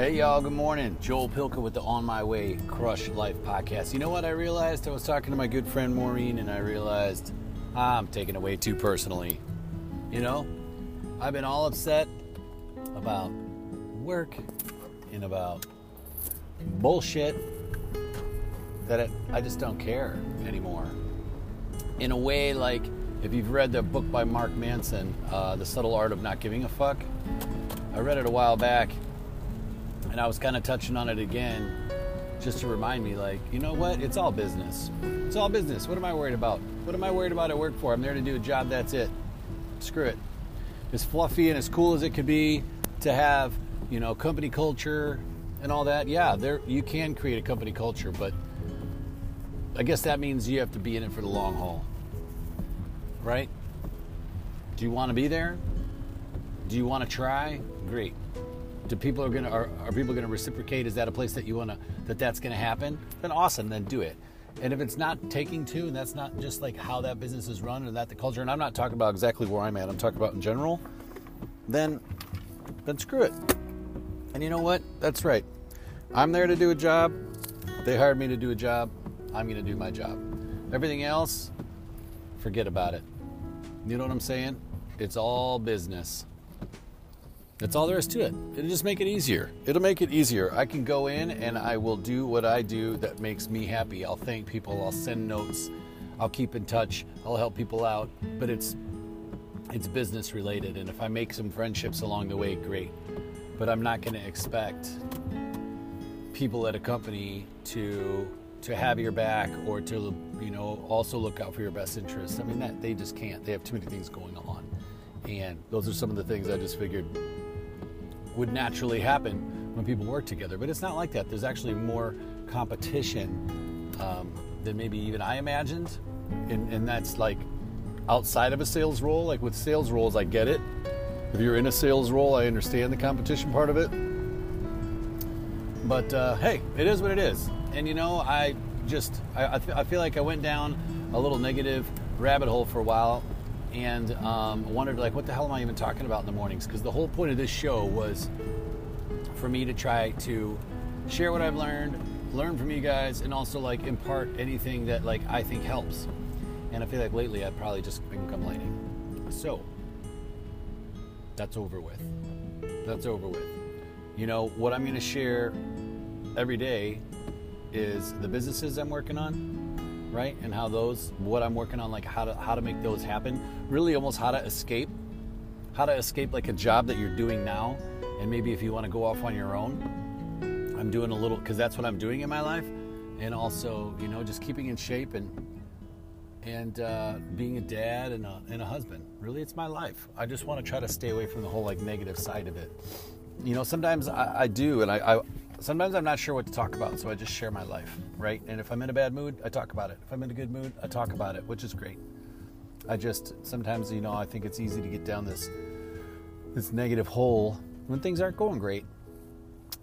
Hey, y'all, good morning. Joel Pilka with the On My Way Crush Life podcast. You know what I realized? I was talking to my good friend Maureen, and I realized I'm taking it way too personally. You know, I've been all upset about work and about bullshit that it, I just don't care anymore. In a way, like if you've read the book by Mark Manson, uh, The Subtle Art of Not Giving a Fuck, I read it a while back and I was kind of touching on it again just to remind me like, you know what? It's all business. It's all business. What am I worried about? What am I worried about at work for? I'm there to do a job, that's it. Screw it. As fluffy and as cool as it could be to have, you know, company culture and all that. Yeah, there you can create a company culture, but I guess that means you have to be in it for the long haul. Right? Do you want to be there? Do you want to try? Great do people are gonna are, are people gonna reciprocate? Is that a place that you wanna that that's gonna happen? Then awesome, then do it. And if it's not taking to, and that's not just like how that business is run and that the culture, and I'm not talking about exactly where I'm at, I'm talking about in general, then then screw it. And you know what? That's right. I'm there to do a job. They hired me to do a job. I'm gonna do my job. Everything else, forget about it. You know what I'm saying? It's all business. That's all there is to it. It'll just make it easier. It'll make it easier. I can go in and I will do what I do that makes me happy. I'll thank people, I'll send notes, I'll keep in touch, I'll help people out, but it's it's business related and if I make some friendships along the way, great. But I'm not going to expect people at a company to to have your back or to you know also look out for your best interests. I mean that they just can't. They have too many things going on. And those are some of the things I just figured would naturally happen when people work together. But it's not like that. There's actually more competition um, than maybe even I imagined. And, and that's like outside of a sales role. Like with sales roles, I get it. If you're in a sales role, I understand the competition part of it. But uh, hey, it is what it is. And you know, I just I, I feel like I went down a little negative rabbit hole for a while and um, wondered like what the hell am i even talking about in the mornings? Because the whole point of this show was for me to try to share what i've learned learn from you guys and also like impart anything that like i think helps. And i feel like lately i've probably just been complaining. So that's over with. That's over with. You know what i'm going to share every day is the businesses i'm working on right? And how those, what I'm working on, like how to how to make those happen. Really, almost how to escape, how to escape like a job that you're doing now, and maybe if you want to go off on your own. I'm doing a little because that's what I'm doing in my life, and also you know just keeping in shape and and uh, being a dad and a, and a husband. Really, it's my life. I just want to try to stay away from the whole like negative side of it. You know, sometimes I, I do, and I, I sometimes I'm not sure what to talk about, so I just share my life, right? And if I'm in a bad mood, I talk about it. If I'm in a good mood, I talk about it, which is great. I just sometimes, you know, I think it's easy to get down this this negative hole when things aren't going great,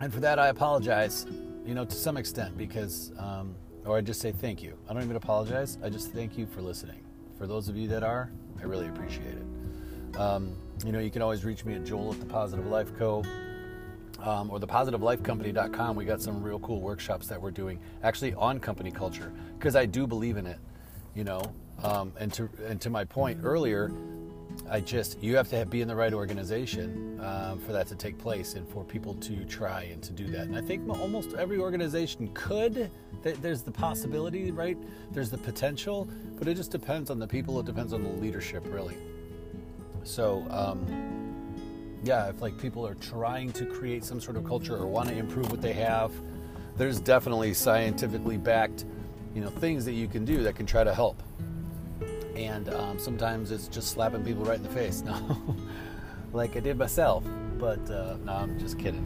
and for that I apologize, you know, to some extent because, um, or I just say thank you. I don't even apologize. I just thank you for listening. For those of you that are, I really appreciate it. Um, you know, you can always reach me at Joel at the Positive Life Co um, or thepositivelifecompany.com, we got some real cool workshops that we're doing actually on company culture because I do believe in it, you know. Um, and to and to my point earlier, I just you have to have, be in the right organization um, for that to take place and for people to try and to do that. And I think almost every organization could. There's the possibility, right? There's the potential, but it just depends on the people. It depends on the leadership, really. So. Um, yeah, if like people are trying to create some sort of culture or want to improve what they have, there's definitely scientifically backed, you know, things that you can do that can try to help. And um, sometimes it's just slapping people right in the face. No, like I did myself. But uh, no, I'm just kidding.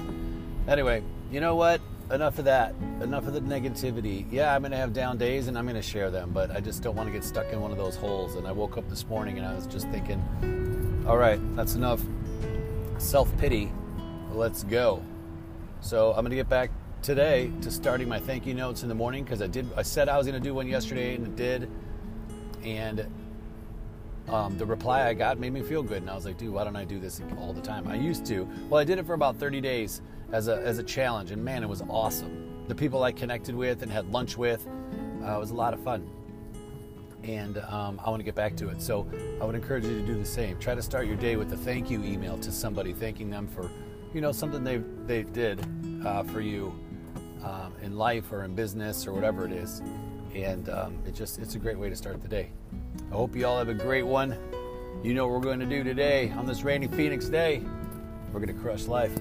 Anyway, you know what? Enough of that. Enough of the negativity. Yeah, I'm to have down days and I'm to share them, but I just don't want to get stuck in one of those holes. And I woke up this morning and I was just thinking, all right, that's enough self pity. Let's go. So I'm going to get back today to starting my thank you notes in the morning because I did. I said I was going to do one yesterday and it did. And um, the reply I got made me feel good, and I was like, dude, why don't I do this all the time? I used to. Well, I did it for about 30 days as a as a challenge, and man, it was awesome. The people I connected with and had lunch with, uh, it was a lot of fun. And um, I want to get back to it. So I would encourage you to do the same. Try to start your day with a thank you email to somebody, thanking them for, you know, something they they did uh, for you um, in life or in business or whatever it is. And um, it just it's a great way to start the day. I hope you all have a great one. You know what we're going to do today on this rainy Phoenix day. We're going to crush life.